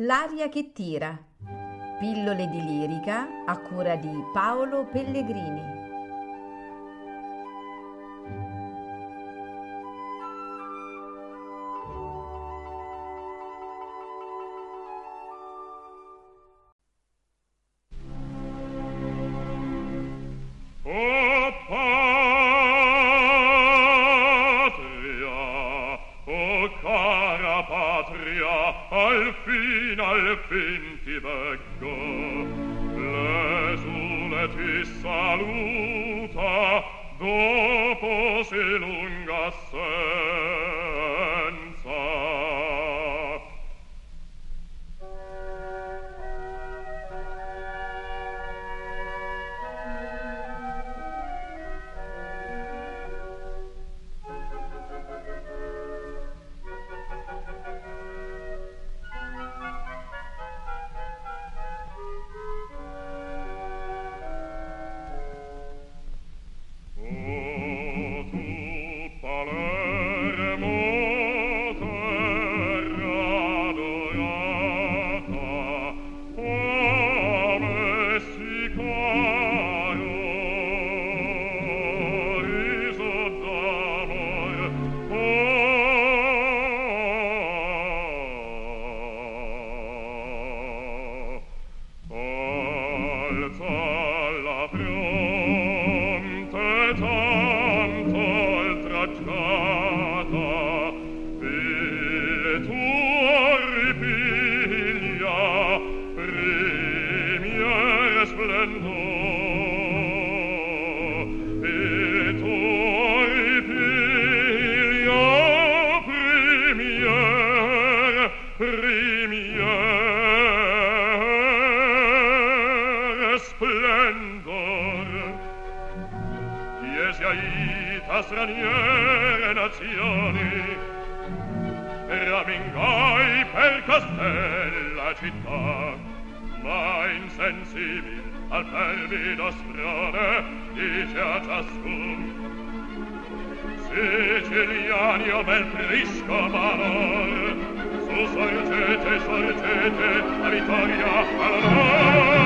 L'aria che tira. Pillole di lirica a cura di Paolo Pellegrini. al fin al fin serpenti becco l'esule ti saluta dopo si lunga sera abrió splendor chiese aita straniere nazioni ramingai per castella città ma insensibil al pervido sprone dice a ciascun. Siciliani bel prisco valor su sorgete sorgete la vittoria all'onor